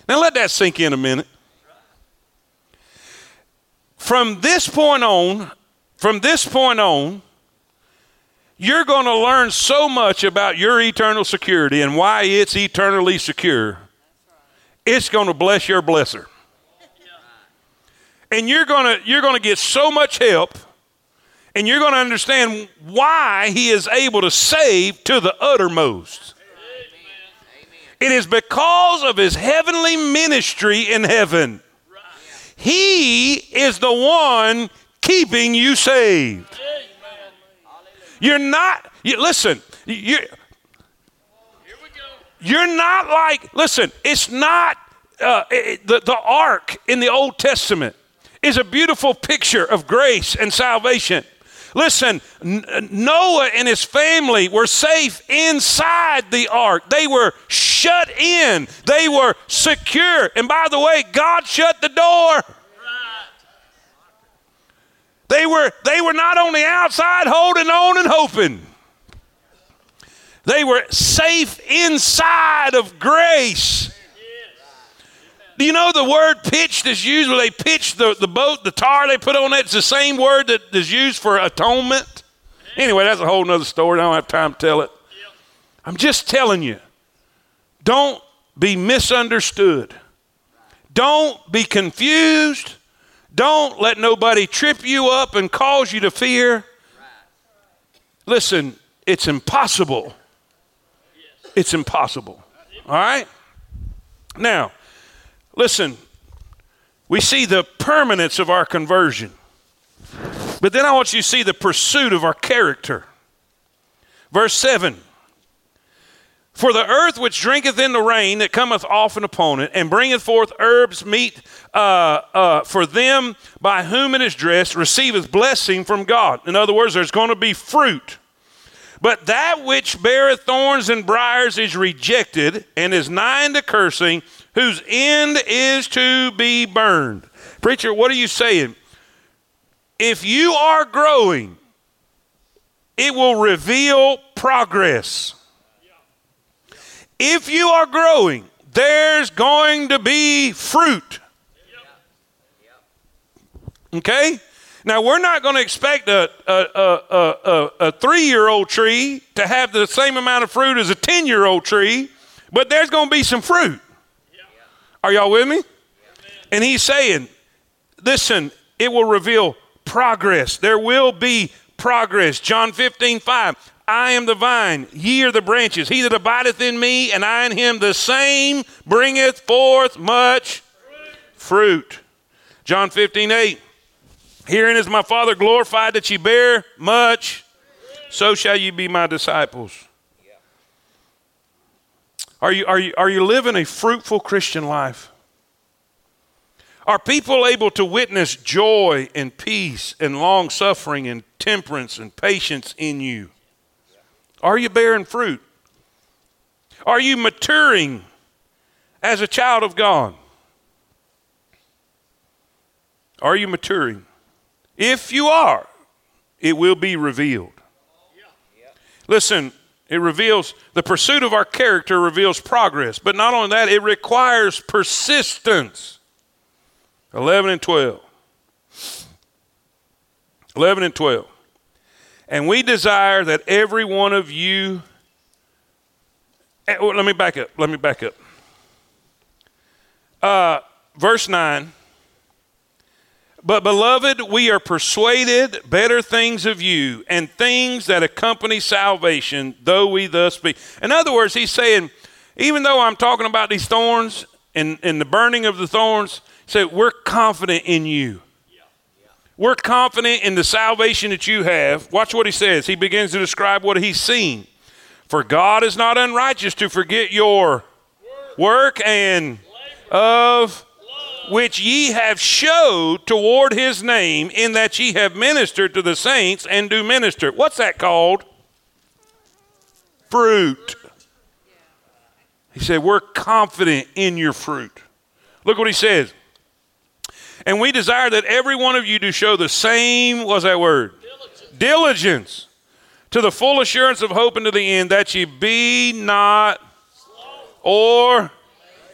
Now let that sink in a minute. From this point on, from this point on, you're going to learn so much about your eternal security and why it's eternally secure. It's going to bless your blesser and you're going to you're going to get so much help and you're going to understand why he is able to save to the uttermost. It is because of his heavenly ministry in heaven. He is the one keeping you saved. You're not, you, listen, you, you're not like, listen, it's not uh, it, the, the ark in the Old Testament is a beautiful picture of grace and salvation. Listen, Noah and his family were safe inside the ark. They were shut in, they were secure. And by the way, God shut the door. They were, they were not on the outside holding on and hoping. They were safe inside of grace. Do you know the word pitched is used where they pitch the, the boat, the tar they put on it? It's the same word that is used for atonement. Anyway, that's a whole other story. I don't have time to tell it. I'm just telling you don't be misunderstood, don't be confused, don't let nobody trip you up and cause you to fear. Listen, it's impossible. It's impossible. All right? Now, Listen, we see the permanence of our conversion. But then I want you to see the pursuit of our character. Verse 7 For the earth which drinketh in the rain that cometh often upon it, and bringeth forth herbs meet uh, uh, for them by whom it is dressed, receiveth blessing from God. In other words, there's going to be fruit. But that which beareth thorns and briers is rejected and is nigh unto cursing, whose end is to be burned. Preacher, what are you saying? If you are growing, it will reveal progress. If you are growing, there's going to be fruit. Okay? Now, we're not going to expect a, a, a, a, three year old tree to have the same amount of fruit as a 10 year old tree, but there's going to be some fruit. Are y'all with me? And he's saying, listen, it will reveal progress. There will be progress. John 15, 5. I am the vine, ye are the branches. He that abideth in me, and I in him, the same bringeth forth much fruit. John 15, 8. Herein is my Father glorified that ye bear much, so shall ye be my disciples. Are you, are, you, are you living a fruitful Christian life? Are people able to witness joy and peace and long suffering and temperance and patience in you? Are you bearing fruit? Are you maturing as a child of God? Are you maturing? If you are, it will be revealed. Listen, it reveals the pursuit of our character reveals progress, but not only that, it requires persistence. 11 and 12. 11 and 12. And we desire that every one of you. Eh, let me back up. Let me back up. Uh, verse 9. But, beloved, we are persuaded better things of you and things that accompany salvation, though we thus be. In other words, he's saying, even though I'm talking about these thorns and, and the burning of the thorns, say, we're confident in you. We're confident in the salvation that you have. Watch what he says. He begins to describe what he's seen. For God is not unrighteous to forget your work and of which ye have showed toward his name, in that ye have ministered to the saints and do minister. What's that called? Fruit. He said, We're confident in your fruit. Look what he says. And we desire that every one of you do show the same, what's that word? Diligence. Diligence to the full assurance of hope unto the end, that ye be not or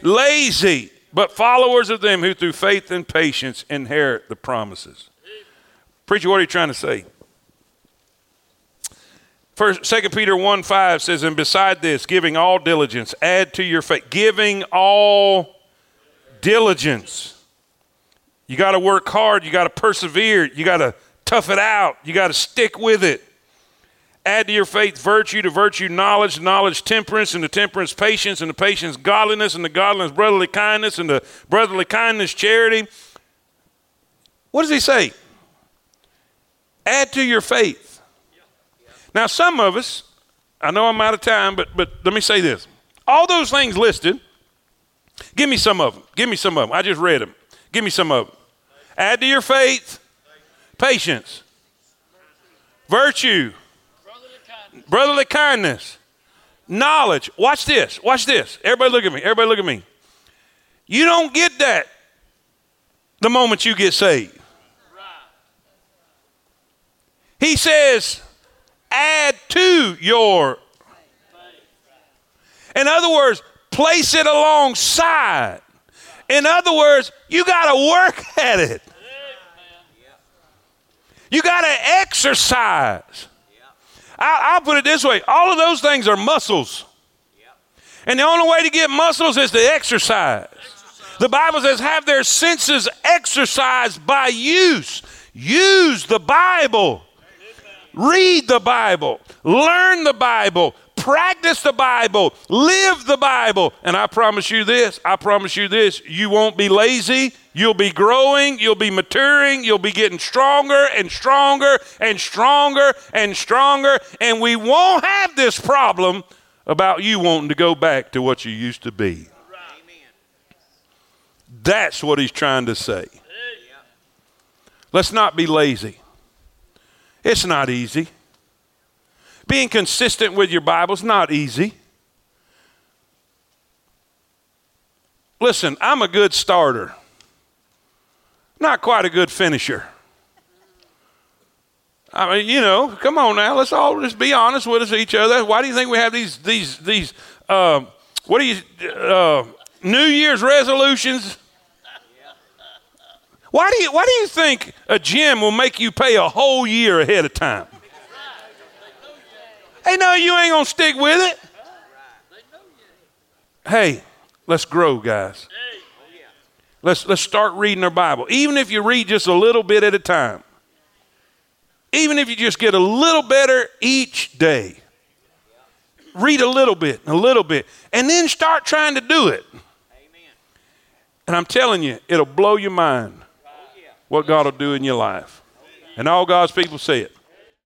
lazy, but followers of them who through faith and patience inherit the promises. Preacher, what are you trying to say? First, 2 Peter 1 5 says, And beside this, giving all diligence, add to your faith. Giving all diligence. You got to work hard. You got to persevere. You got to tough it out. You got to stick with it. Add to your faith virtue, to virtue knowledge, knowledge temperance, and the temperance patience, and the patience godliness, and the godliness brotherly kindness, and the brotherly kindness charity. What does he say? Add to your faith. Now, some of us, I know I'm out of time, but, but let me say this. All those things listed, give me some of them. Give me some of them. I just read them. Give me some of them. Add to your faith patience, virtue, brotherly kindness, knowledge. Watch this. Watch this. Everybody look at me. Everybody look at me. You don't get that the moment you get saved. He says, add to your. In other words, place it alongside. In other words, you got to work at it. You got to exercise. I, will put it this way all of those things are muscles. And the only way to get muscles is to exercise. The Bible says, have their senses exercised by use. Use the Bible. Read the Bible. Learn the Bible. Practice the Bible. Live the Bible. And I promise you this I promise you this you won't be lazy. You'll be growing, you'll be maturing, you'll be getting stronger and stronger and stronger and stronger, and we won't have this problem about you wanting to go back to what you used to be. That's what he's trying to say. Let's not be lazy. It's not easy. Being consistent with your Bible is not easy. Listen, I'm a good starter not quite a good finisher. I mean, you know, come on now. Let's all just be honest with each other. Why do you think we have these these these? Uh, what do you uh, New Year's resolutions? Why do you Why do you think a gym will make you pay a whole year ahead of time? Hey, no, you ain't gonna stick with it. Hey, let's grow, guys. Let's, let's start reading our Bible. Even if you read just a little bit at a time, even if you just get a little better each day, read a little bit, a little bit, and then start trying to do it. And I'm telling you, it'll blow your mind what God will do in your life. And all God's people say it.